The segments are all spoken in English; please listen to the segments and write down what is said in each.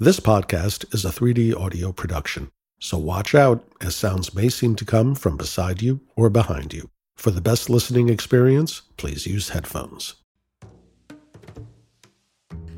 This podcast is a 3D audio production, so watch out as sounds may seem to come from beside you or behind you. For the best listening experience, please use headphones.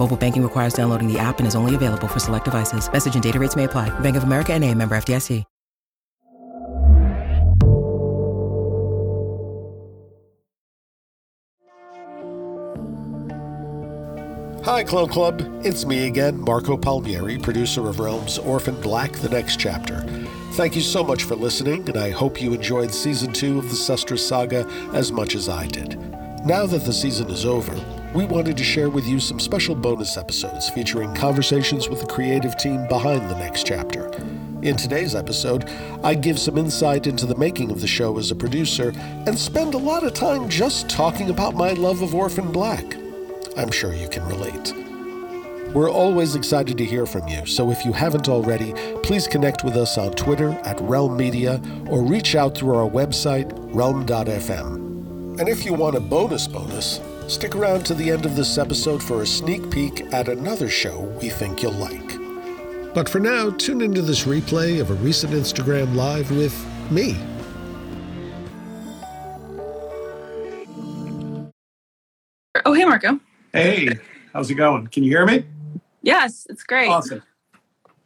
Mobile banking requires downloading the app and is only available for select devices. Message and data rates may apply. Bank of America and a member FDIC. Hi, Clone Club. It's me again, Marco Palmieri, producer of Realm's Orphan Black The Next Chapter. Thank you so much for listening, and I hope you enjoyed season two of the Sestra Saga as much as I did. Now that the season is over, we wanted to share with you some special bonus episodes featuring conversations with the creative team behind the next chapter. In today's episode, I give some insight into the making of the show as a producer and spend a lot of time just talking about my love of Orphan Black. I'm sure you can relate. We're always excited to hear from you, so if you haven't already, please connect with us on Twitter at Realm Media or reach out through our website, realm.fm. And if you want a bonus bonus, stick around to the end of this episode for a sneak peek at another show we think you'll like. But for now, tune into this replay of a recent Instagram Live with me, Oh, hey, Marco. Hey, how's it going? Can you hear me? Yes, it's great. Awesome.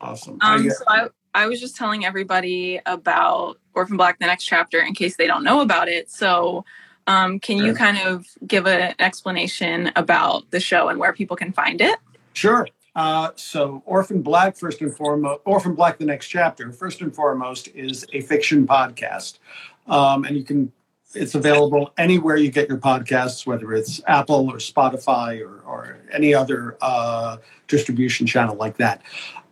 Awesome. Um, so I, I was just telling everybody about Orphan Black, the next chapter, in case they don't know about it. So, um, can you kind of give an explanation about the show and where people can find it? sure. Uh, so, Orphan Black, first and foremost, Orphan Black, the next chapter, first and foremost, is a fiction podcast. Um, and you can, it's available anywhere you get your podcasts, whether it's Apple or Spotify or, or any other uh, distribution channel like that.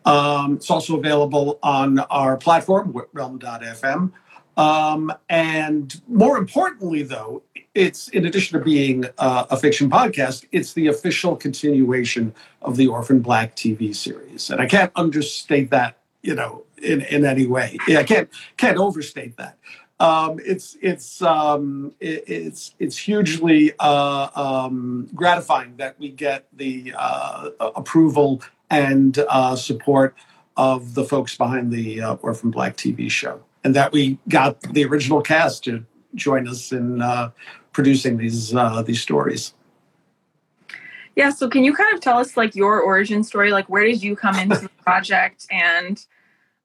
Um, it's also available on our platform, realm.fm. Um, and more importantly, though, it's in addition to being uh, a fiction podcast, it's the official continuation of the Orphan Black TV series, and I can't understate that, you know, in, in any way. Yeah, I can't can't overstate that. Um, it's it's um, it, it's it's hugely uh, um, gratifying that we get the uh, approval and uh, support of the folks behind the uh, Orphan Black TV show, and that we got the original cast to join us in uh, producing these uh, these stories. Yeah. So, can you kind of tell us like your origin story? Like, where did you come into the project, and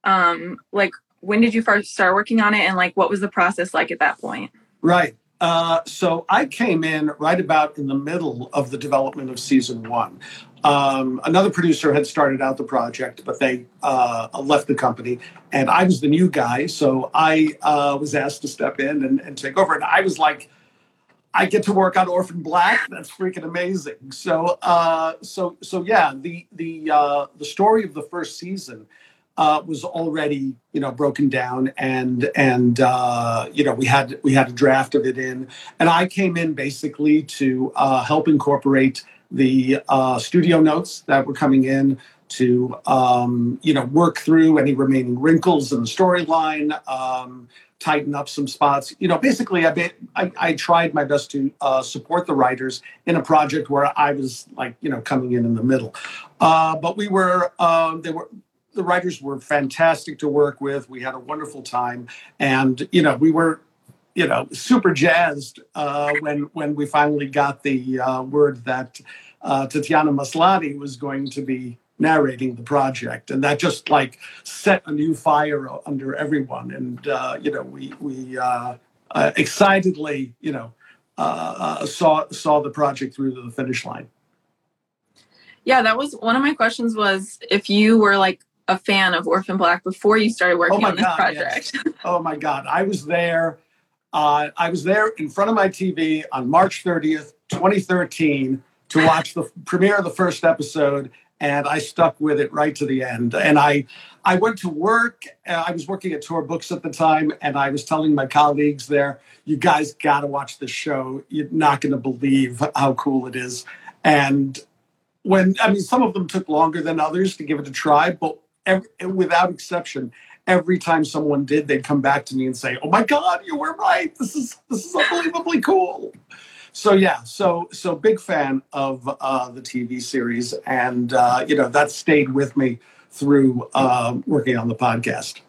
um, like when did you first start working on it, and like what was the process like at that point? Right. Uh, so I came in right about in the middle of the development of season one. Um, another producer had started out the project, but they uh, left the company, and I was the new guy. So I uh, was asked to step in and, and take over. And I was like, I get to work on Orphan Black. That's freaking amazing. So, uh, so, so yeah. The the uh, the story of the first season uh, was already you know broken down, and and uh, you know we had we had a draft of it in, and I came in basically to uh, help incorporate the uh, studio notes that were coming in, to um, you know work through any remaining wrinkles in the storyline, um, tighten up some spots. You know, basically, I, be, I, I tried my best to uh, support the writers in a project where I was like you know coming in in the middle. Uh, but we were uh, they were the writers were fantastic to work with. We had a wonderful time, and you know we were you know super jazzed uh, when when we finally got the uh, word that uh, Tatiana Maslany was going to be narrating the project, and that just like set a new fire under everyone. And uh, you know, we we uh, uh, excitedly, you know, saw saw the project through to the finish line. Yeah, that was one of my questions. Was if you were like a fan of Orphan Black before you started working oh on this God, project? Yes. Oh my God, I was there. Uh, I was there in front of my TV on March 30th, 2013, to watch the premiere of the first episode and I stuck with it right to the end. And I, I went to work. Uh, I was working at Tor Books at the time, and I was telling my colleagues there, "You guys got to watch this show. You're not going to believe how cool it is." And when I mean, some of them took longer than others to give it a try, but every, without exception, every time someone did, they'd come back to me and say, "Oh my God, you were right. This is this is unbelievably cool." so yeah, so so big fan of uh, the TV series, and uh, you know that stayed with me through uh, working on the podcast.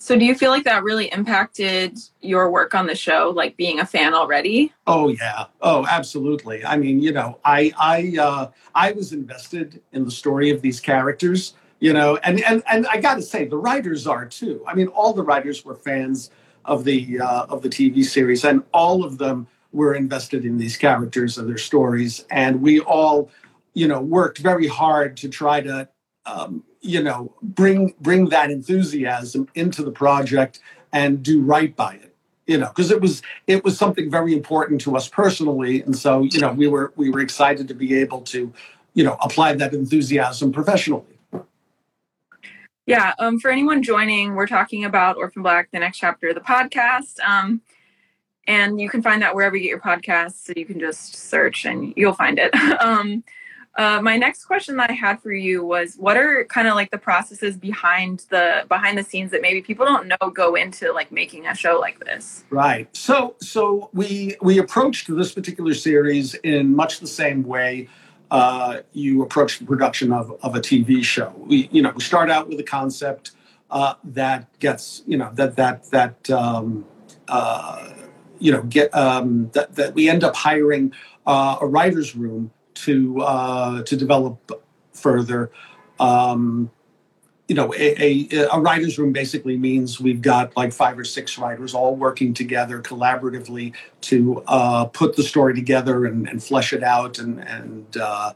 So do you feel like that really impacted your work on the show, like being a fan already? Oh yeah, oh absolutely. I mean, you know, I I uh, I was invested in the story of these characters, you know, and and and I got to say, the writers are too. I mean, all the writers were fans of the uh, of the TV series, and all of them were invested in these characters and their stories, and we all, you know, worked very hard to try to, um, you know, bring bring that enthusiasm into the project and do right by it. You know, because it was it was something very important to us personally, and so you know we were we were excited to be able to, you know, apply that enthusiasm professionally. Yeah, um, for anyone joining, we're talking about Orphan Black, the next chapter of the podcast. Um, and you can find that wherever you get your podcasts. So you can just search and you'll find it. um, uh, my next question that I had for you was, what are kind of like the processes behind the behind the scenes that maybe people don't know go into like making a show like this? Right. So so we we approached this particular series in much the same way uh, you approach the production of, of a TV show. We you know we start out with a concept uh, that gets you know that that that um, uh, you know get um, that, that we end up hiring uh, a writers room to uh, to develop further. Um, you know, a, a, a, writer's room basically means we've got like five or six writers all working together collaboratively to uh, put the story together and, and flesh it out and, and uh,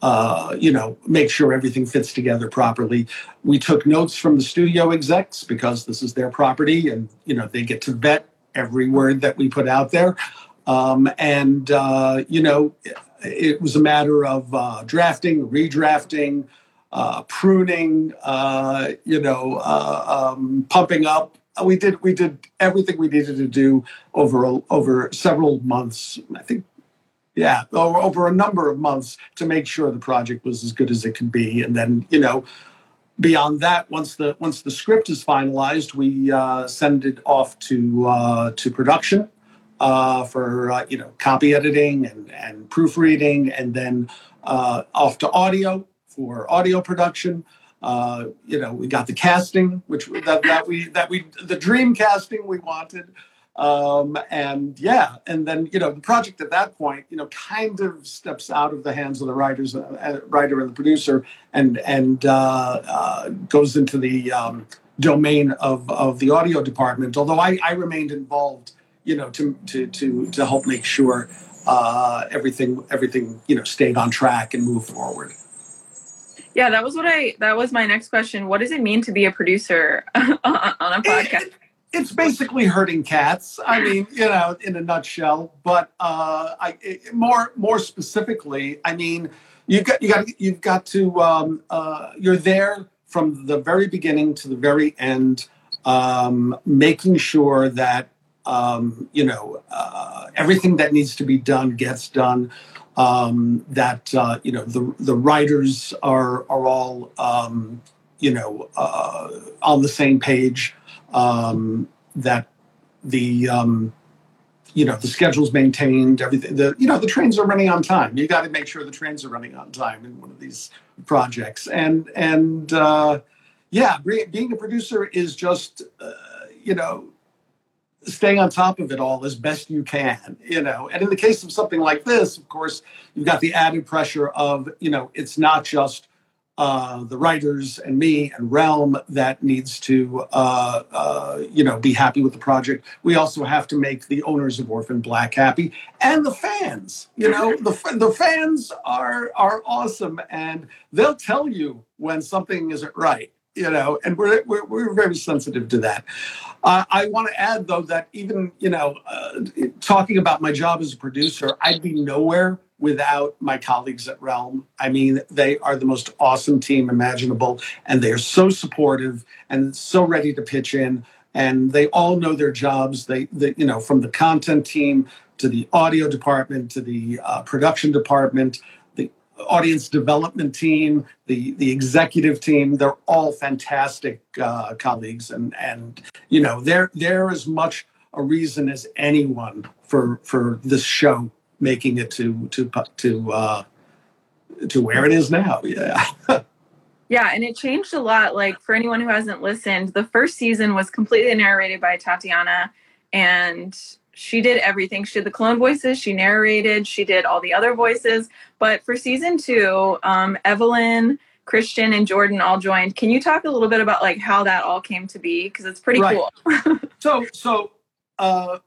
uh, you know, make sure everything fits together properly. We took notes from the studio execs because this is their property and, you know, they get to vet every word that we put out there. Um, and, uh, you know, it, it, was a matter of uh, drafting, redrafting, uh, pruning, uh, you know, uh, um, pumping up. We did we did everything we needed to do over over several months. I think, yeah, over, over a number of months to make sure the project was as good as it could be. And then, you know, beyond that, once the once the script is finalized, we uh, send it off to uh, to production uh, for uh, you know copy editing and, and proofreading, and then uh, off to audio for audio production. Uh, you know, we got the casting, which that, that we that we the dream casting we wanted. Um, and yeah, and then you know the project at that point, you know, kind of steps out of the hands of the writers, uh, writer and the producer, and and uh, uh, goes into the um, domain of of the audio department. Although I, I remained involved, you know, to to to to help make sure uh, everything everything you know stayed on track and moved forward. Yeah, that was what I. That was my next question. What does it mean to be a producer on a podcast? It, it's basically herding cats. I mean, you know, in a nutshell. But uh, I it, more more specifically, I mean, you've got you got you've got to um, uh, you're there from the very beginning to the very end, um, making sure that um, you know, uh, everything that needs to be done gets done. Um, that uh, you know the the writers are are all um, you know uh, on the same page. Um, that the um, you know the schedule's maintained everything the you know the trains are running on time you got to make sure the trains are running on time in one of these projects and and uh, yeah being a producer is just uh, you know staying on top of it all as best you can you know and in the case of something like this of course you've got the added pressure of you know it's not just uh, the writers and me and Realm that needs to, uh, uh, you know, be happy with the project. We also have to make the owners of Orphan Black happy and the fans. You know, the the fans are are awesome and they'll tell you when something isn't right. You know, and we're we're, we're very sensitive to that. Uh, I want to add though that even you know, uh, talking about my job as a producer, I'd be nowhere without my colleagues at Realm. I mean, they are the most awesome team imaginable, and they are so supportive and so ready to pitch in. And they all know their jobs. They, they you know, from the content team to the audio department to the uh, production department, audience development team, the the executive team. They're all fantastic uh, colleagues, and and you know, they're they're as much a reason as anyone for for this show making it to to to uh, to where it is now. Yeah. yeah, and it changed a lot. Like for anyone who hasn't listened, the first season was completely narrated by Tatiana, and she did everything. She did the clone voices, she narrated, she did all the other voices. But for season two, um, Evelyne, Kristian, and Jordan all joined. Can you talk a little bit about like how that all came to be? Because it's pretty right. cool. so so uh,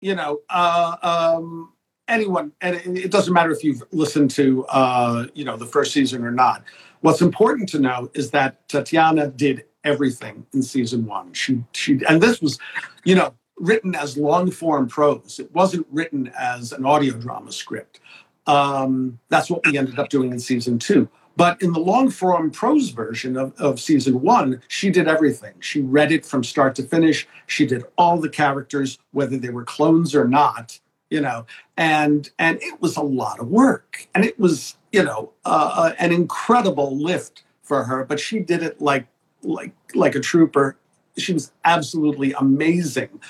you know uh, um, anyone, and it doesn't matter if you've listened to uh, you know the first season or not. What's important to know is that Tatiana did everything in season one. She she and this was, you know, written as long form prose. It wasn't written as an audio drama script. Um, that's what we ended up doing in season two. But in the long form prose version of, of season one, she did everything. She read it from start to finish. She did all the characters, whether they were clones or not you know and and it was a lot of work and it was you know uh, an incredible lift for her but she did it like like like a trooper she was absolutely amazing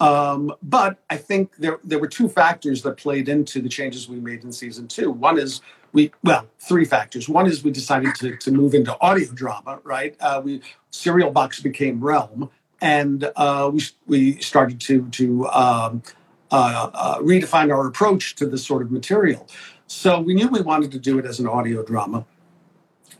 um, but I think there there were two factors that played into the changes we made in season two. One is we well three factors. One is we decided to to move into audio drama. Right, uh, we Serial Box became Realm, and uh, we we started to to um, uh, uh, redefine our approach to this sort of material. So we knew we wanted to do it as an audio drama.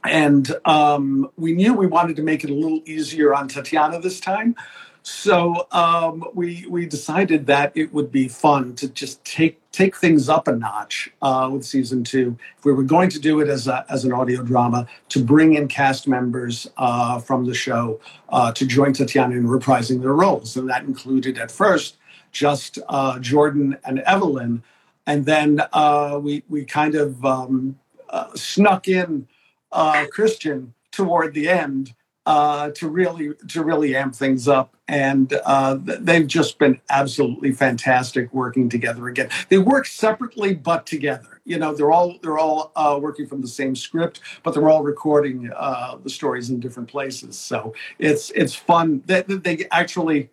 And um, we knew we wanted to make it a little easier on Tatiana this time. So um, we we decided that it would be fun to just take take things up a notch uh, with season two. If we were going to do it as a, as an audio drama, to bring in cast members uh, from the show uh, to join Tatiana in reprising their roles, and that included at first just uh, Jordan and Evelyne, and then uh, we we kind of um, uh, snuck in uh, Kristian toward the end uh, to really to really amp things up, and uh, they've just been absolutely fantastic working together again. They work separately but together. You know, they're all they're all working from the same script, but they're all recording the stories in different places. So it's it's fun. They, they actually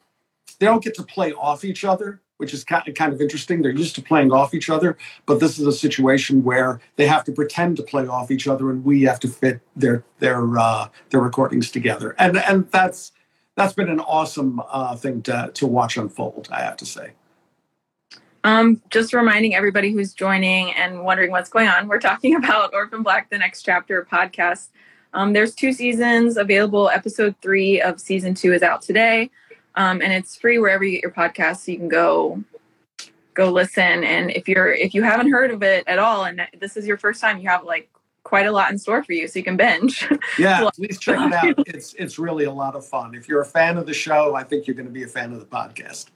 they don't get to play off each other, which is kind of interesting. They're used to playing off each other, but this is a situation where they have to pretend to play off each other, and we have to fit their their uh, their recordings together. And and that's that's been an awesome uh, thing to to watch unfold. I have to say. Um, just reminding everybody who's joining and wondering what's going on, we're talking about Orphan Black: The Next Chapter podcast. Um, there's two seasons available. Episode three of season two is out today um, and it's free wherever you get your podcasts. So you can go go listen. And if you're if you haven't heard of it at all, and this is your first time, you have like quite a lot in store for you, so you can binge. Yeah, please check it out. It's it's really a lot of fun. If you're a fan of the show, I think you're going to be a fan of the podcast.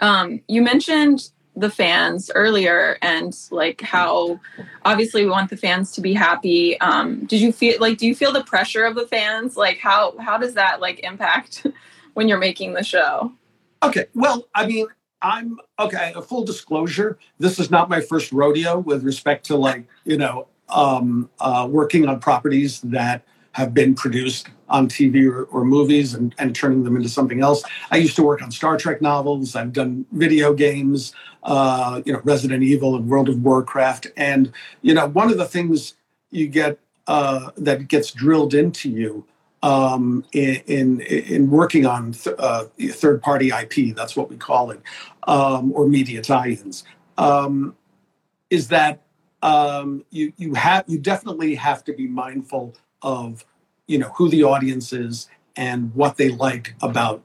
Um, you mentioned the fans earlier and like how obviously we want the fans to be happy um did you feel like do you feel the pressure of the fans like how how does that like impact when you're making the show? Okay. Well, I mean, I'm okay. A full disclosure: this is not my first rodeo with respect to like you know um, uh, working on properties that have been produced on TV or, or movies and, and, turning them into something else. I used to work on Star Trek novels. I've done video games, uh, you know, Resident Evil and World of Warcraft. And you know, one of the things you get uh, that gets drilled into you um, in, in, in working on th- uh, third party IP, that's what we call it, um, or media tie-ins, um, is that um, you you have you definitely have to be mindful of you know who the audience is and what they like about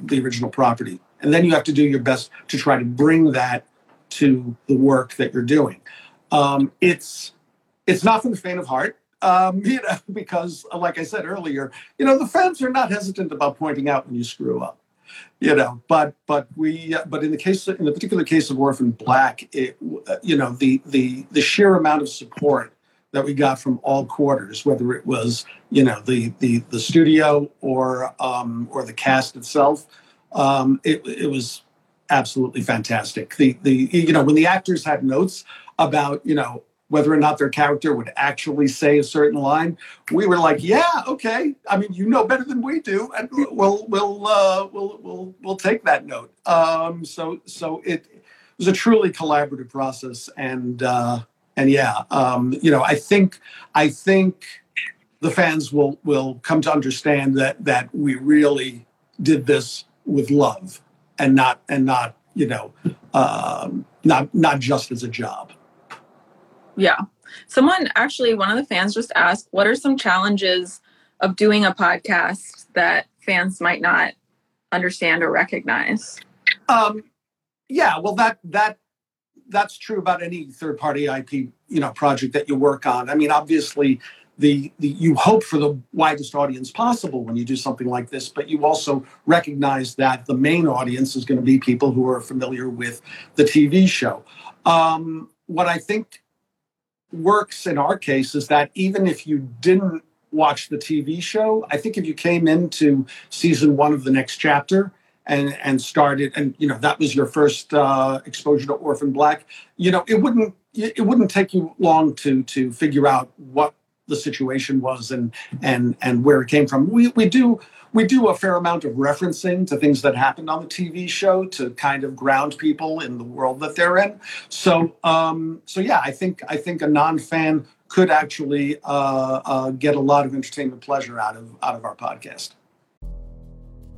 the original property, and then you have to do your best to try to bring that to the work that you're doing. Um, it's it's not for the faint of heart. Um, you know, because like I said earlier, you know, the fans are not hesitant about pointing out when you screw up you know but but we but in the case in the particular case of orphan black it you know the the the sheer amount of support that we got from all quarters whether it was you know the the the studio or um or the cast itself um it, it was absolutely fantastic. The the you know when the actors had notes about you know whether or not their character would actually say a certain line. We were like, yeah, okay. I mean, you know better than we do, and we'll we'll uh, we'll we'll we'll take that note. Um, so so it, it was a truly collaborative process, and uh, and yeah, um, you know, I think I think the fans will will come to understand that that we really did this with love and not and not you know um, not not just as a job. Yeah. Someone actually, one of the fans just asked, what are some challenges of doing a podcast that fans might not understand or recognize? Um, yeah, well, that that that's true about any third party IP, you know, project that you work on. I mean, obviously, the, the you hope for the widest audience possible when you do something like this, but you also recognize that the main audience is going to be people who are familiar with the TV show. Um, what I think works in our case is that even if you didn't watch the TV show, I think if you came into season one of the next chapter and and started and you know that was your first uh, exposure to Orphan Black, you know it wouldn't it wouldn't take you long to to figure out what the situation was and and and where it came from. We we do we do a fair amount of referencing to things that happened on the TV show to kind of ground people in the world that they're in. So, um, so yeah, I think I think a non-fan could actually uh, uh, get a lot of entertainment pleasure out of out of our podcast.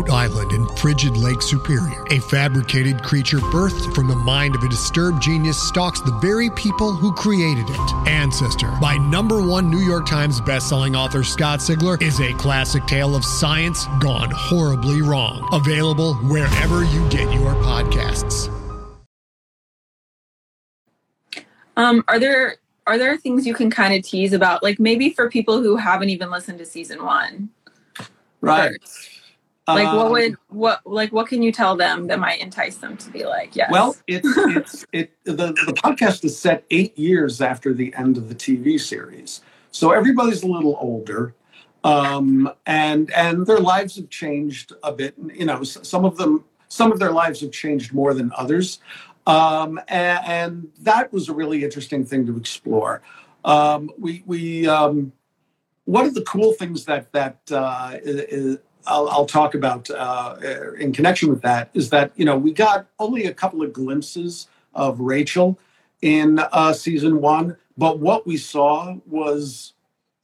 Remote island in frigid Lake Superior. A fabricated creature birthed from the mind of a disturbed genius stalks the very people who created it. Ancestor, by number one New York Times bestselling author Scott Sigler, is a classic tale of science gone horribly wrong. Available wherever you get your podcasts. Um, are there are there things you can kind of tease about, like maybe for people who haven't even listened to season one? Right. First? Like um, what would what like what can you tell them that might entice them to be like yes? Well it's it's it the, the podcast is set eight years after the end of the tv series. So everybody's a little older um and and their lives have changed a bit. You know some of them some of their lives have changed more than others. Um and, and that was a really interesting thing to explore. Um we we um one of the cool things that that uh, is, I'll, I'll talk about uh, in connection with that is that you know we got only a couple of glimpses of Rachel in uh, season one, but what we saw was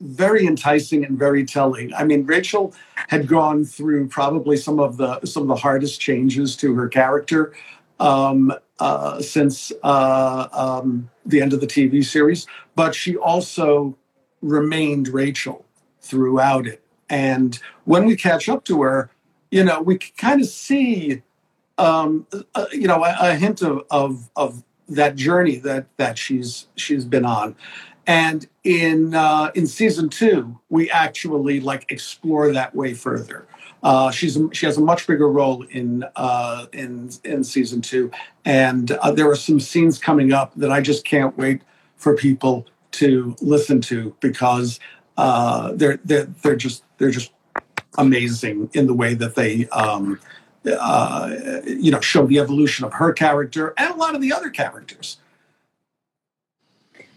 very enticing and very telling. I mean, Rachel had gone through probably some of the some of the hardest changes to her character um, uh, since uh, um, the end of the TV series, but she also remained Rachel throughout it. And when we catch up to her, you know, we kind of see, um, uh, you know, a, a hint of, of of that journey that that she's she's been on. And in uh, in season two, we actually like explore that way further. Uh, she's she has a much bigger role in uh, in in season two, and uh, there are some scenes coming up that I just can't wait for people to listen to because uh, they're they're they're just they're just amazing in the way that they um, uh, you know show the evolution of her character and a lot of the other characters.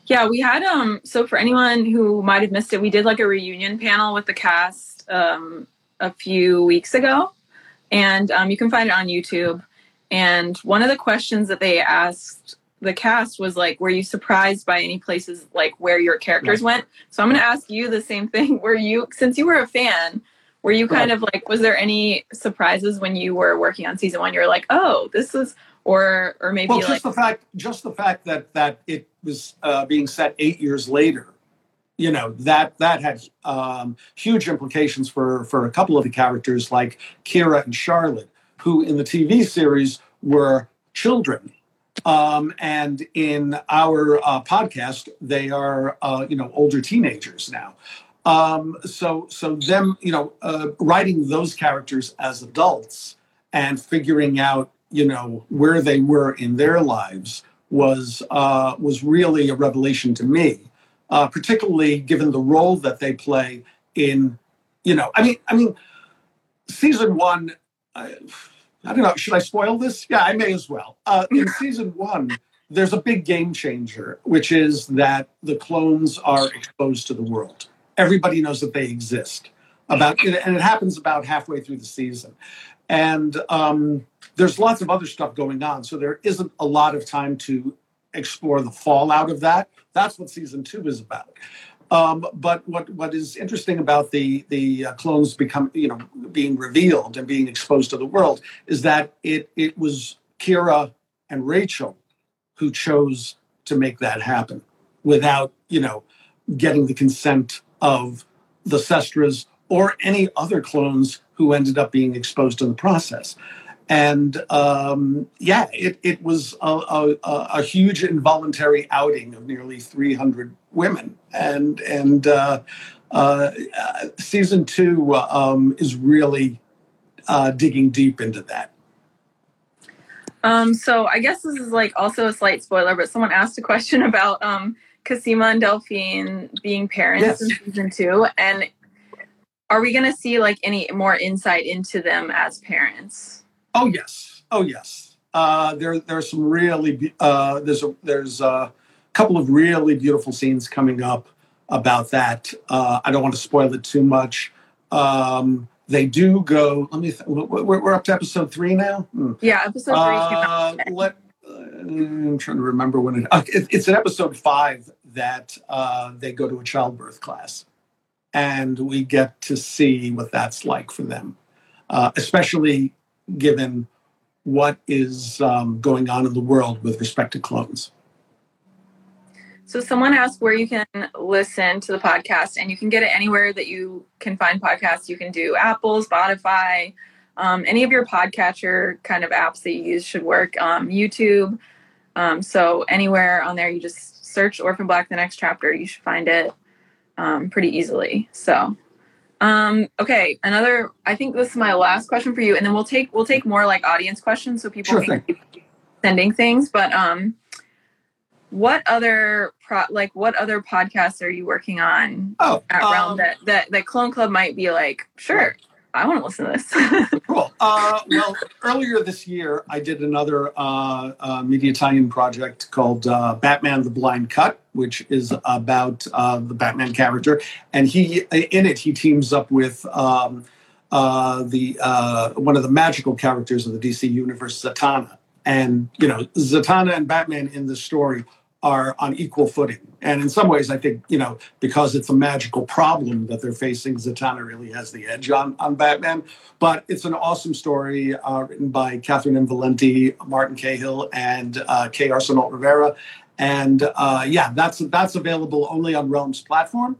Yeah, we had um so for anyone who might have missed it, we did like a reunion panel with the cast um a few weeks ago. And um, you can find it on YouTube. And one of the questions that they asked the cast was like, were you surprised by any places like where your characters went? So I'm gonna ask you the same thing. Were you since you were a fan, were you kind of like was there any surprises when you were working on season one? You were like, oh, this is or or maybe well, just like the fact just the fact that that it was uh, being set eight years later you know that that had um, huge implications for for a couple of the characters like kira and charlotte who in the tv series were children um, and in our uh, podcast they are uh, you know older teenagers now um, so so them you know uh, writing those characters as adults and figuring out you know where they were in their lives was uh, was really a revelation to me, uh, particularly given the role that they play in you know I mean I mean season one. I don't know. Should I spoil this? Yeah, I may as well. Uh, in season one, there's a big game changer, which is that the clones are exposed to the world. Everybody knows that they exist. About and it happens about halfway through the season, and um, there's lots of other stuff going on. So there isn't a lot of time to explore the fallout of that. That's what season two is about. Um, but what what is interesting about the the uh, clones become you know being revealed and being exposed to the world is that it it was Kira and Rachel who chose to make that happen without you know getting the consent of the Sestras or any other clones who ended up being exposed in the process and um, yeah, it, it was a, a, a, huge involuntary outing of nearly 300 women, and and uh, uh, season two um, is really uh, digging deep into that. Um, so I guess this is like also a slight spoiler, but someone asked a question about um, Cosima and Delphine being parents yes. in season two, and are we going to see like any more insight into them as parents? Oh yes, oh yes. Uh, there there's some really uh, there's a there's a couple of really beautiful scenes coming up about that. Uh, I don't want to spoil it too much. Um, they do go. Let me. Th- we're, we're, up to episode three now. Hmm. Yeah, episode three. Uh, let, uh, I'm trying to remember when it, uh, it, It's in episode five that uh, they go to a childbirth class, and we get to see what that's like for them, uh, especially given what is um, going on in the world with respect to clones. So, someone asked where you can listen to the podcast, and you can get it anywhere that you can find podcasts. You can do Apple, Spotify, um, any of your podcatcher kind of apps that you use should work. Um, YouTube. Um, so, anywhere on there, you just search Orphan Black the next chapter, you should find it um, pretty easily. So, um, okay, another I think this is my last question for you, and then we'll take we'll take more like audience questions so people sure can keep sending things. But um what other pro like what other podcasts are you working on oh, at um, Realm that, that that Clone Club might be like, sure, I want to listen to this. cool. Uh, well, earlier this year, I did another uh, uh, media tie-in project called uh, Batman: The Blind Cut, which is about uh, the Batman character, and he in it he teams up with um, uh, the uh, one of the magical characters of the DC universe, Zatanna. And you know, Zatanna and Batman in this story are on equal footing. And in some ways, I think, you know, because it's a magical problem that they're facing, Zatanna really has the edge on, on Batman. But it's an awesome story uh, written by Catherynne M. Valente, Martin Cahill, and uh, Kay Arsenault Rivera. And uh, yeah, that's that's available only on Realm's platform.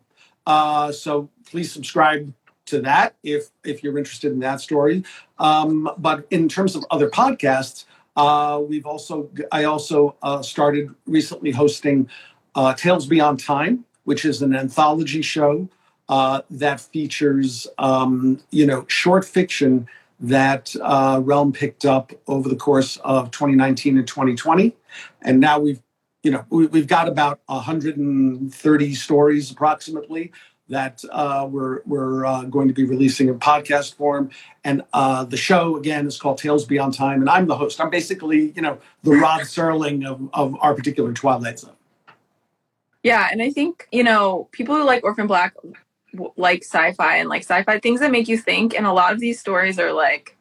Uh, so please subscribe to that if if you're interested in that story. Um, but in terms of other podcasts, uh, we've also I also uh, started recently hosting uh, Tales Beyond Time, which is an anthology show uh, that features um, you know short fiction that uh, Realm picked up over the course of 2019 and 2020, and now we've you know we, have got about 130 stories approximately that uh, we're, we're uh, going to be releasing in podcast form. And uh, the show, again, is called Tales Beyond Time. And I'm the host. I'm basically, you know, the Rod Serling of, of our particular Twilight Zone. Yeah. And I think, you know, people who like Orphan Black like sci-fi and like sci-fi things that make you think. And a lot of these stories are like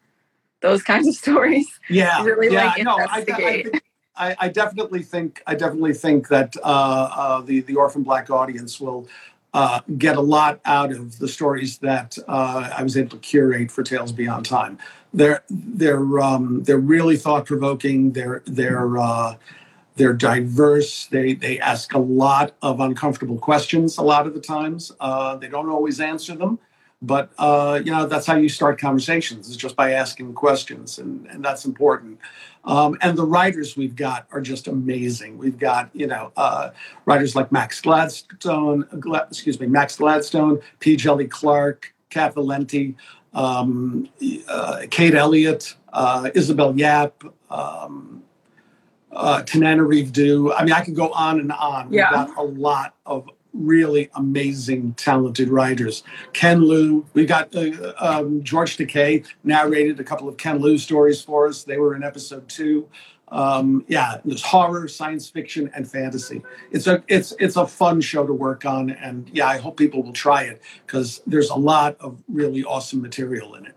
those kinds of stories. Yeah. Really yeah, like no, investigate. I, I, I, definitely think I definitely think that uh, uh, the the Orphan Black audience will uh, get a lot out of the stories that uh, I was able to curate for Tales Beyond Time. They're they're um, they're really thought provoking. They're they're uh, they're diverse. They they ask a lot of uncomfortable questions. A lot of the times, uh, they don't always answer them, but uh, you know that's how you start conversations. Is just by asking questions, and and that's important. Um, and the writers we've got are just amazing. We've got, you know, uh, writers like Max Gladstone, excuse me, Max Gladstone, P. Djèlí Clark, Cat Valente, um, uh, Kate Elliott, uh, Isabel Yap, um, uh, Tananarive Due. I mean, I could go on and on. We've got a lot of really amazing, talented writers. Ken Liu, we got uh, um, George Takei narrated a couple of Ken Liu stories for us. They were in episode two. Um, yeah, there's horror, science fiction, and fantasy. It's a it's it's a fun show to work on, and yeah, I hope people will try it because there's a lot of really awesome material in it.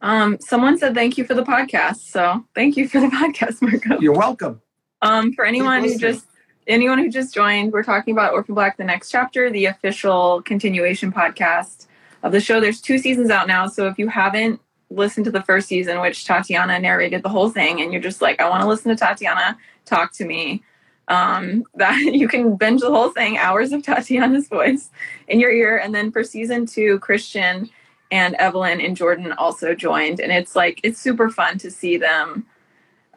Um, someone said thank you for the podcast, so thank you for the podcast, Marco. You're welcome. Um, for anyone who just anyone who just joined, we're talking about Orphan Black the Next Chapter, the official continuation podcast of the show. There's two seasons out now. So if you haven't listened to the first season, which Tatiana narrated the whole thing, and you're just like, I want to listen to Tatiana talk to me, um, that you can binge the whole thing, hours of Tatiana's voice in your ear. And then for season two, Kristian and Evelyne and Jordan also joined. And it's like, it's super fun to see them.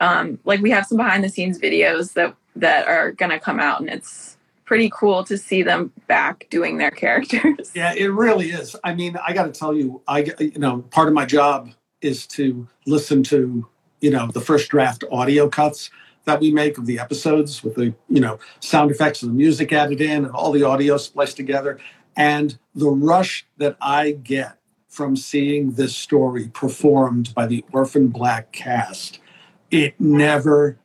Um, like we have some behind the scenes videos that that are going to come out and it's pretty cool to see them back doing their characters. Yeah, it really is. I mean, I got to tell you, I you know, part of my job is to listen to, you know, the first draft audio cuts that we make of the episodes with the, you know, sound effects and the music added in and all the audio spliced together and the rush that I get from seeing this story performed by the Orphan Black cast. It never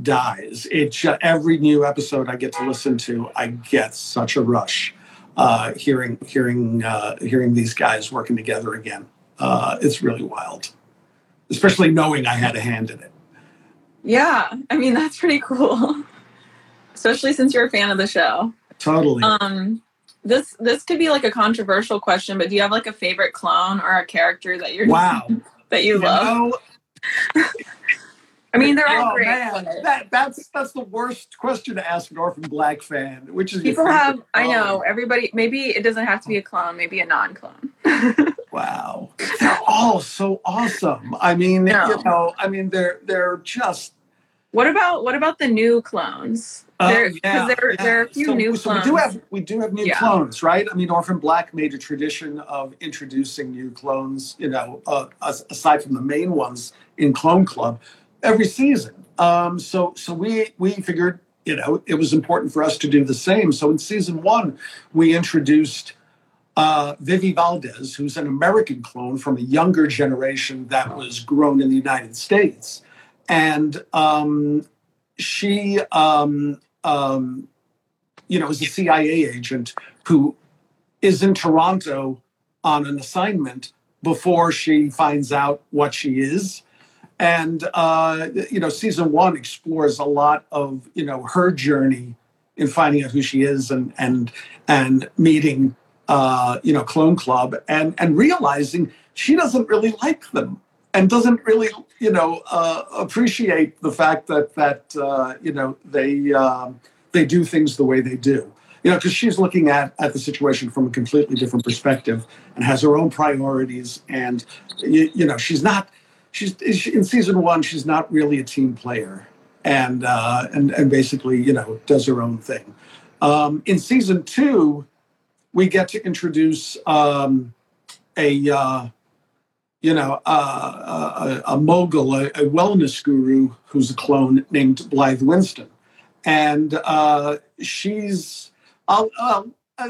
dies. It every new episode I get to listen to, I get such a rush uh, hearing hearing uh, hearing these guys working together again. Uh, it's really wild, especially knowing I had a hand in it. Yeah, I mean that's pretty cool, especially since you're a fan of the show. Totally. Um, this this could be like a controversial question, but do you have like a favorite clone or a character that you're wow that you, you love? Know, I mean, they're all oh, great. Man, that, that's that's the worst question to ask an Orphan Black fan, which is people have. I know everybody. Maybe it doesn't have to be a clone. Maybe a non-clone. wow, they're all so awesome. I mean, no. you know, I mean, they're they're just. What about what about the new clones? Uh, there, yeah, there, yeah. there are a few so, new so clones. we do have we do have new yeah. clones, right? I mean, Orphan Black made a tradition of introducing new clones. You know, uh, aside from the main ones in Clone Club every season. Um, so so we we figured you know it was important for us to do the same. So in season one, we introduced uh, Vivi Valdez, who's an American clone from a younger generation that was grown in the United States, and um, she um, um, you know is a CIA agent who is in Toronto on an assignment before she finds out what she is. And uh, you know, season one explores a lot of you know her journey in finding out who she is and and and meeting uh, you know Clone Club and and realizing she doesn't really like them and doesn't really you know uh, appreciate the fact that that uh, you know they um, they do things the way they do. You know because she's looking at at the situation from a completely different perspective and has her own priorities and you, you know she's not she's in season one she's not really a team player and uh, and and basically you know does her own thing um, in season two we get to introduce um, a uh, you know, uh, a, a, mogul, a, a, wellness guru who's a clone named Blythe Winston. And uh, she's, uh,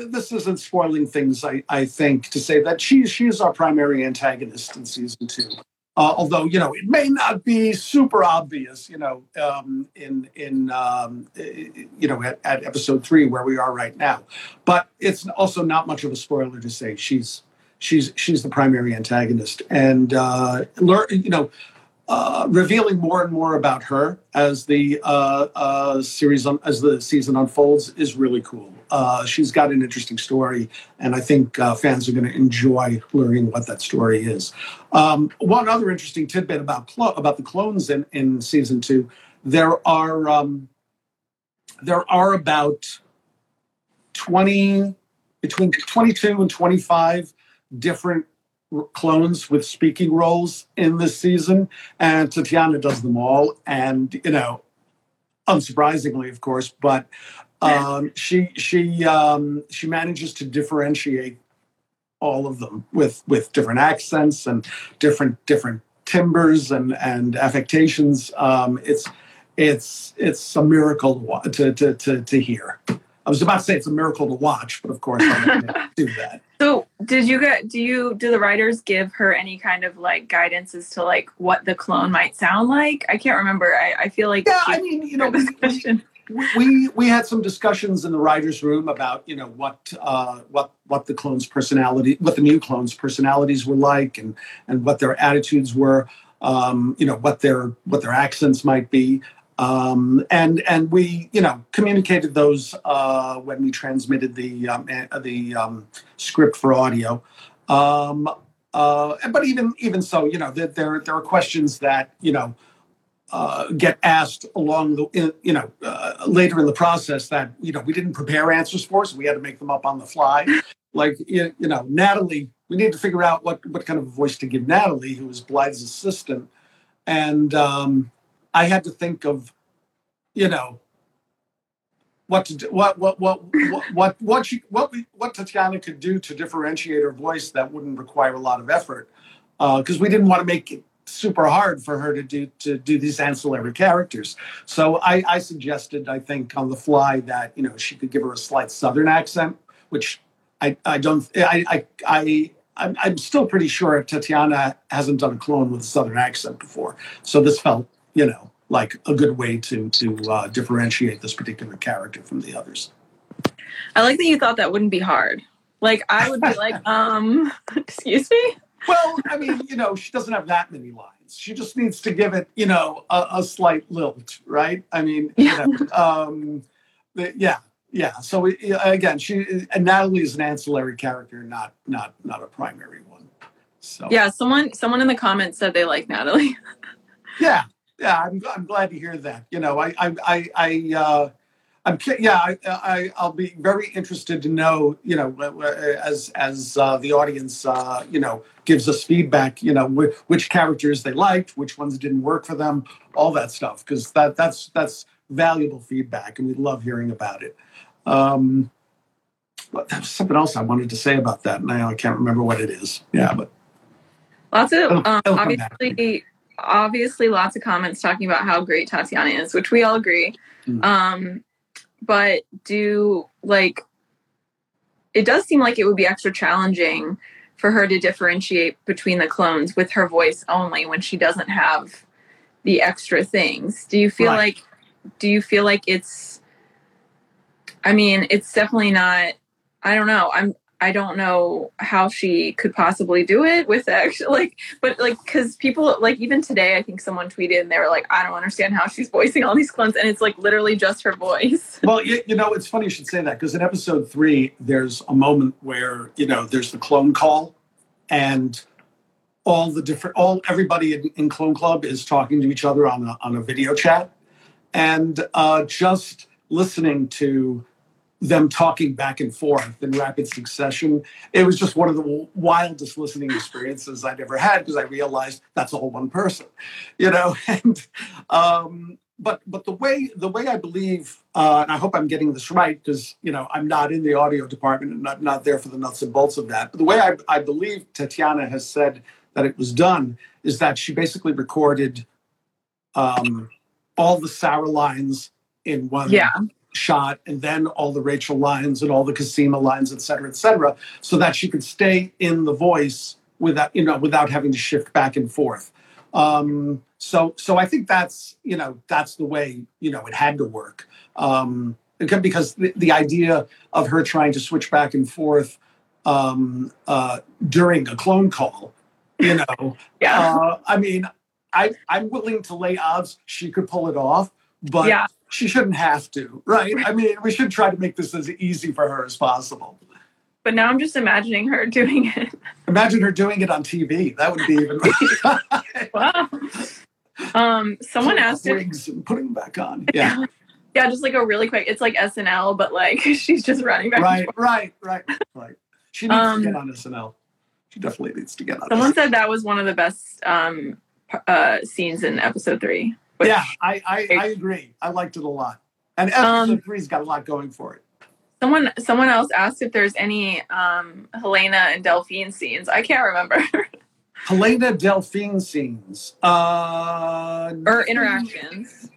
this isn't spoiling things, I, I think, to say that she, she is our primary antagonist in season two. Uh, although you know it may not be super obvious, you know, um, in in um, you know at, at episode three where we are right now, but it's also not much of a spoiler to say she's she's she's the primary antagonist, and uh, learn you know. Uh, revealing more and more about her as the uh, uh, series on, as the season unfolds is really cool. Uh, she's got an interesting story, and I think uh, fans are going to enjoy learning what that story is. Um, one other interesting tidbit about clo- about the clones in, in season two: there are um, there are about twenty between twenty two and twenty five different clones with speaking roles in this season, and Tatiana does them all. And you know, unsurprisingly, of course, but um, she she um, she manages to differentiate all of them with with different accents and different different timbers and and affectations. Um, it's it's it's a miracle to to to, to hear. I was about to say it's a miracle to watch, but of course I didn't do that. So, did you get? Do you do the writers give her any kind of like guidance as to like what the clone might sound like? I can't remember. I, I feel like yeah. I mean, you know, we, we, we we had some discussions in the writers' room about you know what uh, what what the clones' personality, what the new clones' personalities were like, and and what their attitudes were. Um, you know what their what their accents might be. Um, and and we you know communicated those uh, when we transmitted the um, the um, script for audio. Um, uh, but even even so, you know there there, there are questions that you know uh, get asked along the you know uh, later in the process that you know we didn't prepare answers for, so we had to make them up on the fly. Like you know Natalie, we need to figure out what what kind of voice to give Natalie, who was Blythe's assistant, and um, I had to think of, you know, what to do, what what what what what what she, what what Tatiana could do to differentiate her voice that wouldn't require a lot of effort, because uh, we didn't want to make it super hard for her to do to do these ancillary characters. So I, I suggested, I think, on the fly that you know she could give her a slight Southern accent, which I I don't I I. I I'm, I'm still pretty sure Tatiana hasn't done a clone with a Southern accent before. So this felt you know, like a good way to to uh, differentiate this particular character from the others. I like that you thought that wouldn't be hard. Like I would be like, um, excuse me. Well, I mean, you know, she doesn't have that many lines. She just needs to give it, you know, a, a slight lilt, right? I mean, yeah. You know, um, the, yeah, yeah. So we, again, she and Natalie is an ancillary character, not not not a primary one. So yeah, someone someone in the comments said they like Natalie. yeah, yeah, I'm, I'm glad to hear that. You know, I, I, I, I uh, I'm, yeah, I, I, I'll be very interested to know, you know, as, as uh, the audience, uh, you know, gives us feedback, you know, wh- which characters they liked, which ones didn't work for them, all that stuff, because that, that's, that's valuable feedback, and we love hearing about it. Um, but there was something else I wanted to say about that, and now I can't remember what it is. Yeah, but lots of um, obviously obviously lots of comments talking about how great Tatiana is, which we all agree. Mm. Um, but do like it does seem like it would be extra challenging for her to differentiate between the clones with her voice only when she doesn't have the extra things. Do you feel right. like do you feel like it's I mean, it's definitely not I don't know. I'm I don't know how she could possibly do it with actually like, but like, because people like even today, I think someone tweeted and they were like, I don't understand how she's voicing all these clones, and it's like literally just her voice. Well, you, you know, it's funny you should say that because in episode three, there's a moment where you know there's the clone call, and all the different, all everybody in, in Clone Club is talking to each other on a on a video chat, and uh, just listening to them talking back and forth in rapid succession. It was just one of the wildest listening experiences I'd ever had because I realized that's all one person, you know. And um, but but the way the way I believe, uh, and I hope I'm getting this right because you know I'm not in the audio department and I'm not there for the nuts and bolts of that. But the way I, I believe Tatiana has said that it was done is that she basically recorded um, all the Sarah lines in one yeah shot and then all the Rachel lines and all the Cosima lines, et cetera, et cetera, so that she could stay in the voice without, you know, without having to shift back and forth. Um, so, so I think that's, you know, that's the way, you know, it had to work. Um, because the, the idea of her trying to switch back and forth um, uh, during a clone call, you know, yeah. Uh, I mean, I, I'm willing to lay odds she could pull it off, but yeah she shouldn't have to, right? I mean, we should try to make this as easy for her as possible. But now I'm just imagining her doing it. Imagine her doing it on TV. That would be even. wow. Um, someone asked wigs if, and putting them back on. Yeah. yeah, just like a really quick. It's like SNL, but like she's just running back. Right, right, right, right. She needs um, to get on SNL. She definitely needs to get on. Someone SNL. said that was one of the best um, uh, scenes in episode three. But yeah, I, I, I, agree. I liked it a lot. And episode um, three's got a lot going for it. Someone someone else asked if there's any um, Helena and Delphine scenes. I can't remember. Helena Delphine scenes. Uh, or interactions.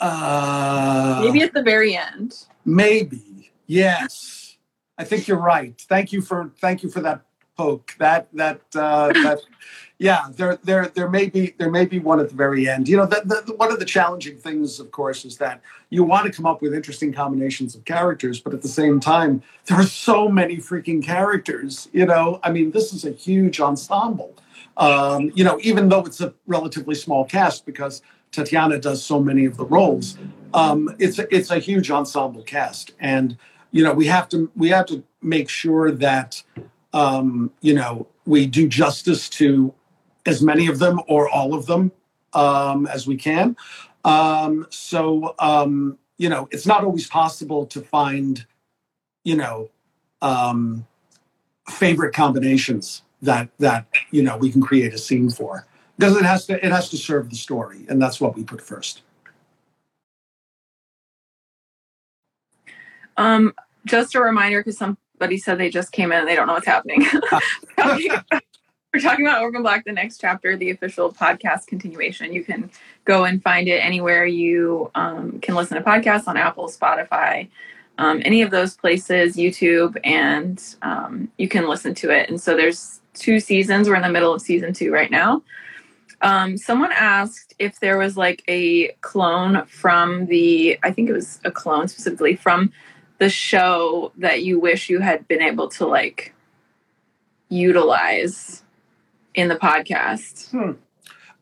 Uh, maybe at the very end. Maybe. Yes. I think you're right. Thank you for thank you for that poke. That that uh, that yeah, there, there, there may be, there may be one at the very end. You know, the, the, one of the challenging things, of course, is that you want to come up with interesting combinations of characters, but at the same time, there are so many freaking characters. You know, I mean, this is a huge ensemble. Um, you know, even though it's a relatively small cast, because Tatiana does so many of the roles, um, it's a, it's a huge ensemble cast, and you know, we have to we have to make sure that um, you know we do justice to as many of them or all of them um, as we can. Um, so, um, you know, it's not always possible to find, you know, um, favorite combinations that that you know we can create a scene for because it has to it has to serve the story, and that's what we put first. Um, just a reminder, because somebody said they just came in and they don't know what's happening. We're talking about Orphan Black, the next chapter, the official podcast continuation. You can go and find it anywhere you um, can listen to podcasts on Apple, Spotify, um, any of those places, YouTube, and um, you can listen to it. And so there's two seasons. We're in the middle of season two right now. Um, someone asked if there was like a clone from the, I think it was a clone specifically from the show that you wish you had been able to like utilize in the podcast? Hmm.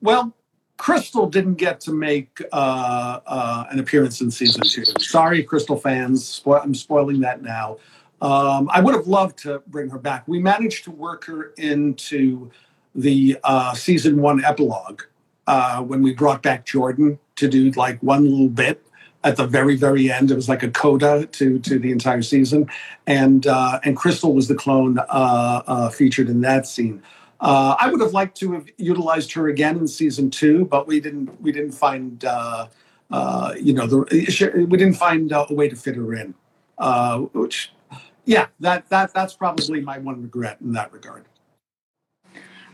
Well, Crystal didn't get to make uh, uh, an appearance in season two. Sorry, Crystal fans. Spo- I'm spoiling that now. Um, I would have loved to bring her back. We managed to work her into the uh, season one epilogue uh, when we brought back Jordan to do like one little bit at the very very end. It was like a coda to to the entire season, and uh, and Crystal was the clone uh, uh, featured in that scene. Uh, I would have liked to have utilized her again in season two, but we didn't. We didn't find, uh, uh, you know, the we didn't find a way to fit her in. Uh, which, yeah, that that that's probably my one regret in that regard.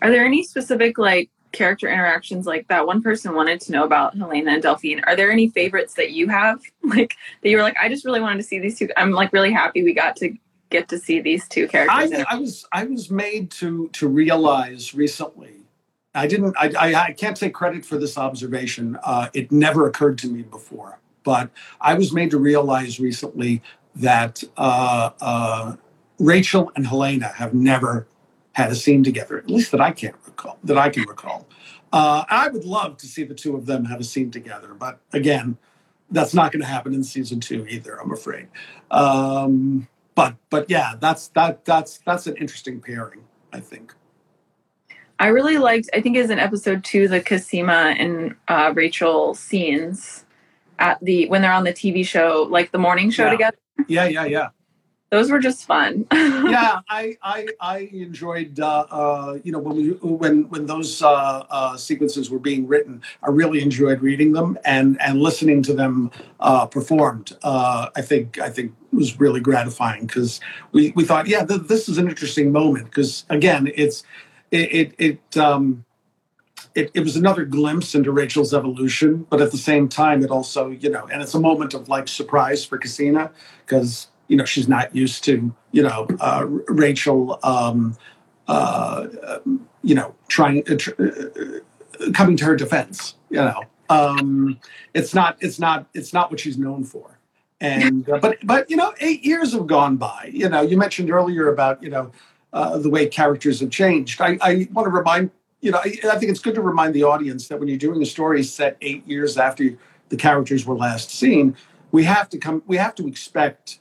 Are there any specific like character interactions like that one person wanted to know about Helena and Delphine? Are there any favorites that you have, like that you were like, I just really wanted to see these two? I'm like really happy we got to get to see these two characters. I, I was I was made to to realize recently. I didn't. I, I, I can't take credit for this observation. Uh, it never occurred to me before, but I was made to realize recently that uh, uh, Rachel and Helena have never had a scene together, at least that I can't recall, that I can recall. Uh, I would love to see the two of them have a scene together, but again, that's not going to happen in season two either. I'm afraid. Um, but but yeah, that's that that's that's an interesting pairing. I think. I really liked. I think it's in episode two the Cosima and uh, Rachel scenes at the when they're on the TV show, like the morning show Yeah. together. Yeah, yeah, yeah. Those were just fun. yeah, I I, I enjoyed uh, uh, you know when we when when those uh, uh, sequences were being written, I really enjoyed reading them and and listening to them uh, performed. Uh, I think I think was really gratifying because we we thought yeah th- this is an interesting moment because again it's it it. it um, it, it was another glimpse into Rachel's evolution, but at the same time, it also, you know, and it's a moment of like surprise for Cosima because you know she's not used to you know uh, Rachel um, uh, you know trying uh, tr- uh, coming to her defense you know. Um, it's not it's not it's not what she's known for. And uh, but but you know eight years have gone by. You know you mentioned earlier about you know uh, the way characters have changed. I, I want to remind you know I, I think it's good to remind the audience that when you're doing a story set eight years after the characters were last seen we have to come we have to expect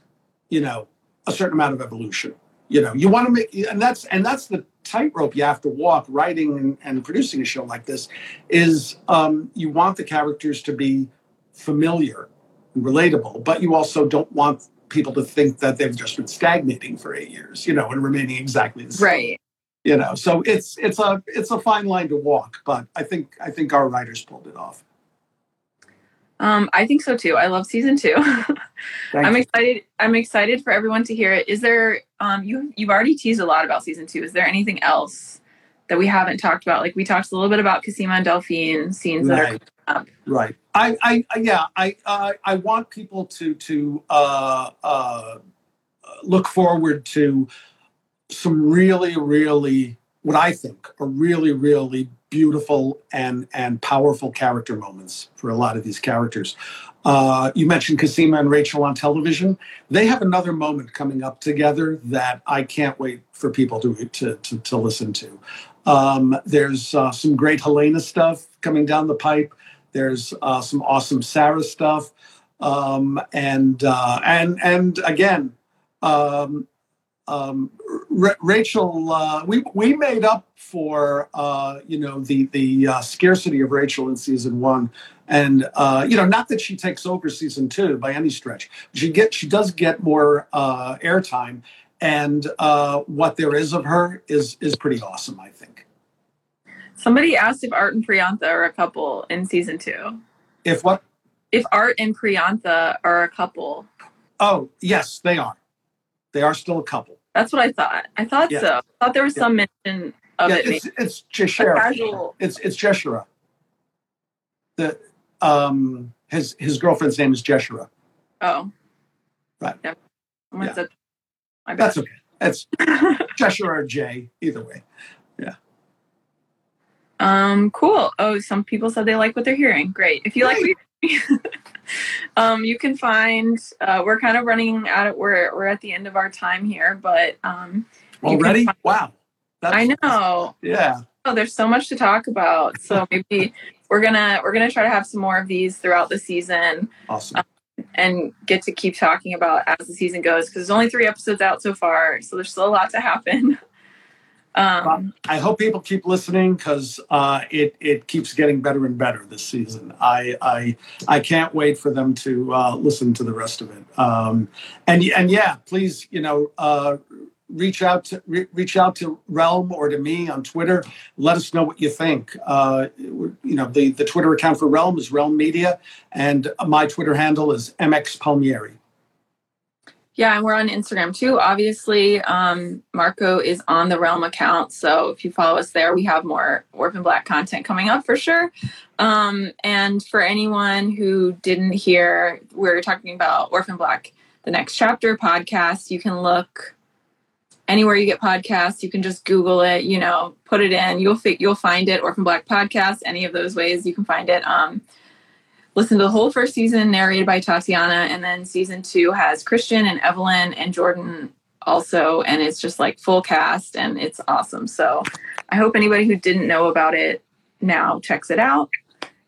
you know a certain amount of evolution you know you want to make and that's and that's the tightrope you have to walk writing and, and producing a show like this is um, you want the characters to be familiar and relatable but you also don't want people to think that they've just been stagnating for eight years you know and remaining exactly the same right. you know so it's it's a it's a fine line to walk but i think i think our writers pulled it off Um, I think so too. I love season two. Thank I'm you. excited. I'm excited for everyone to hear it. Is there? Um, you you've already teased a lot about season two. Is there anything else that we haven't talked about? Like we talked a little bit about Cosima and Delphine scenes that are Right. up. Right. I, I, I yeah, I, uh, I want people to to uh, uh, look forward to some really, really, what I think are really, really beautiful and and powerful character moments for a lot of these characters. Uh, you mentioned Cosima and Rachel on television. They have another moment coming up together that I can't wait for people to to to, to listen to. Um, there's uh, some great Helena stuff coming down the pipe. There's uh, some awesome Sarah stuff, um, and uh, and and again, um, um, Ra- Rachel. Uh, we we made up for uh, you know the the uh, scarcity of Rachel in season one, and uh, you know not that she takes over season two by any stretch. She get she does get more uh, airtime, and uh, what there is of her is is pretty awesome. I think. Somebody asked if Art and Priyantha are a couple in season two. If what? If Art and Priyantha are a couple, Oh yes, they are. They are still a couple. that's what I thought. I thought Yeah. so. I thought there was Yeah. some mention of yeah, it. it's it's casual. It's it's Jeshura. The um his his girlfriend's name is Jeshura. Oh, Right. Yeah. Someone Yeah. said- That's okay. It's Jeshura or Jay, either way. Yeah. Um, cool. Oh, some people said they like what they're hearing. Great. If you like, what you're hearing, um, you can find. Uh, we're kind of running out. Of, we're we're at the end of our time here, but um, Already? find- Wow. That's, I know. Yeah. Oh, there's so much to talk about. So maybe we're gonna we're gonna try to have some more of these throughout the season Awesome. and get to keep talking about as the season goes because there's only three episodes out so far, so there's still a lot to happen. Um, I hope people keep listening because uh, it it keeps getting better and better this season. I I I can't wait for them to uh, listen to the rest of it. Um, and and yeah, please, you know, uh, reach out to re- reach out to Realm or to me on Twitter. Let us know what you think. Uh, you know, the the Twitter account for Realm is Realm Media, and my Twitter handle is MX Palmieri. Yeah, and we're on Instagram too. Obviously, um, Marco is on the Realm account, so if you follow us there, we have more Orphan Black content coming up for sure. Um, and for anyone who didn't hear, we're talking about Orphan Black, the next chapter podcast. You can look anywhere you get podcasts. You can just Google it. You know, put it in. You'll fi- you'll find it. Orphan Black podcast. Any of those ways you can find it. Um, listen to the whole first season narrated by Tatiana, and then season two has Kristian and Evelyne and Jordan also, and it's just like full cast and it's awesome. So I hope anybody who didn't know about it now checks it out.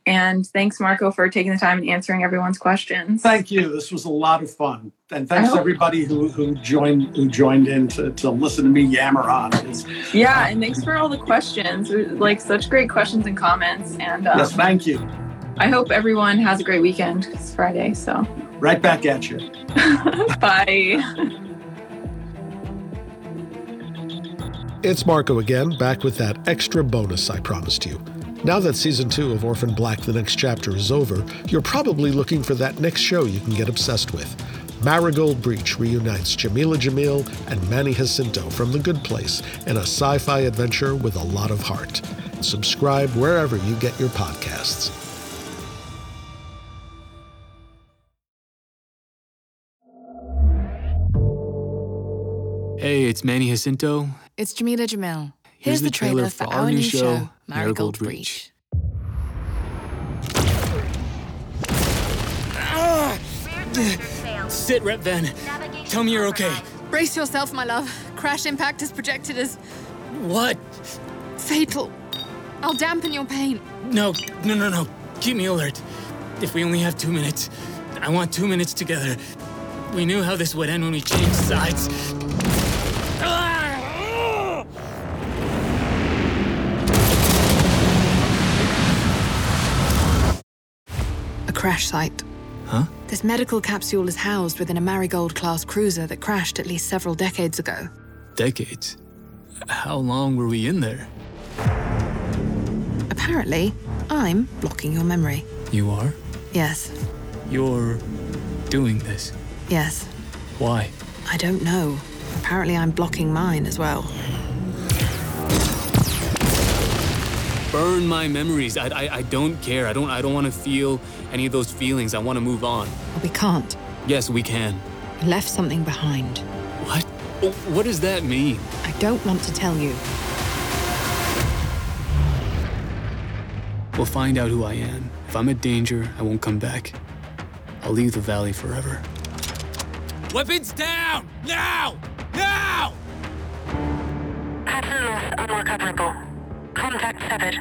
And thanks, Marco, for taking the time and answering everyone's questions. Thank you. This was a lot of fun, and thanks hope- everybody who, who joined who joined in to, to listen to me yammer on. It's- Yeah, and thanks for all the questions. Like such great questions and comments. And um, yes, thank you. I hope everyone has a great weekend. It's Friday, so Right back at you. bye. It's Marco again, back with that extra bonus I promised you. Now that season two of Orphan Black The Next Chapter is over, you're probably looking for that next show you can get obsessed with. Marigold Breach reunites Jamila Jamil and Manny Jacinto from The Good Place in a sci fi adventure with a lot of heart. Subscribe wherever you get your podcasts. Hey, it's Manny Jacinto. It's Jamila Jamil. Here's the trailer for our new show, Marigold Breach. Ah! Sit, Rep Van. Tell me you're okay. Brace yourself, my love. Crash impact is projected as What? fatal. I'll dampen your pain. No, no, no, no. Keep me alert. If we only have two minutes, I want two minutes together. We knew how this would end when we changed sides. A crash site. Huh? This medical capsule is housed within a Marigold class cruiser that crashed at least several decades ago. Decades. How long were we in there? Apparently, I'm blocking your memory. You are? Yes, You're doing this. yes. Why? I don't know. Apparently, I'm blocking mine as well. Burn my memories. I, I, I don't care. I don't I don't want to feel any of those feelings. I want to move on. But we can't. Yes, we can. We left something behind. What? What does that mean? I don't want to tell you. We'll find out who I am. If I'm a danger, I won't come back. I'll leave the valley forever. Weapons down! Now! Now! Pattern loss unrecoverable. Contact severed.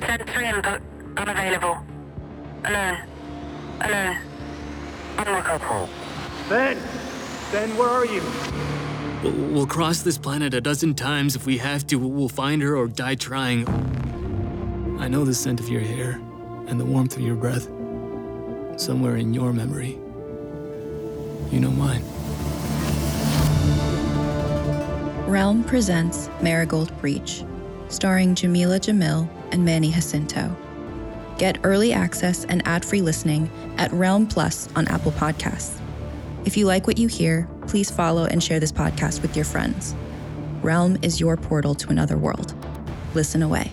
Sensory input unavailable. Alone. Alone. Unrecoverable. Ben! Ben, where are you? We'll we'll cross this planet a dozen times if we have to. We'll find her or die trying. I know the scent of your hair and the warmth of your breath. Somewhere in your memory. You know mine. Realm presents Marigold Breach, starring Jamila Jamil and Manny Jacinto. Get early access and ad free listening at Realm Plus on Apple Podcasts. If you like what you hear, please follow and share this podcast with your friends. Realm is your portal to another world. Listen away.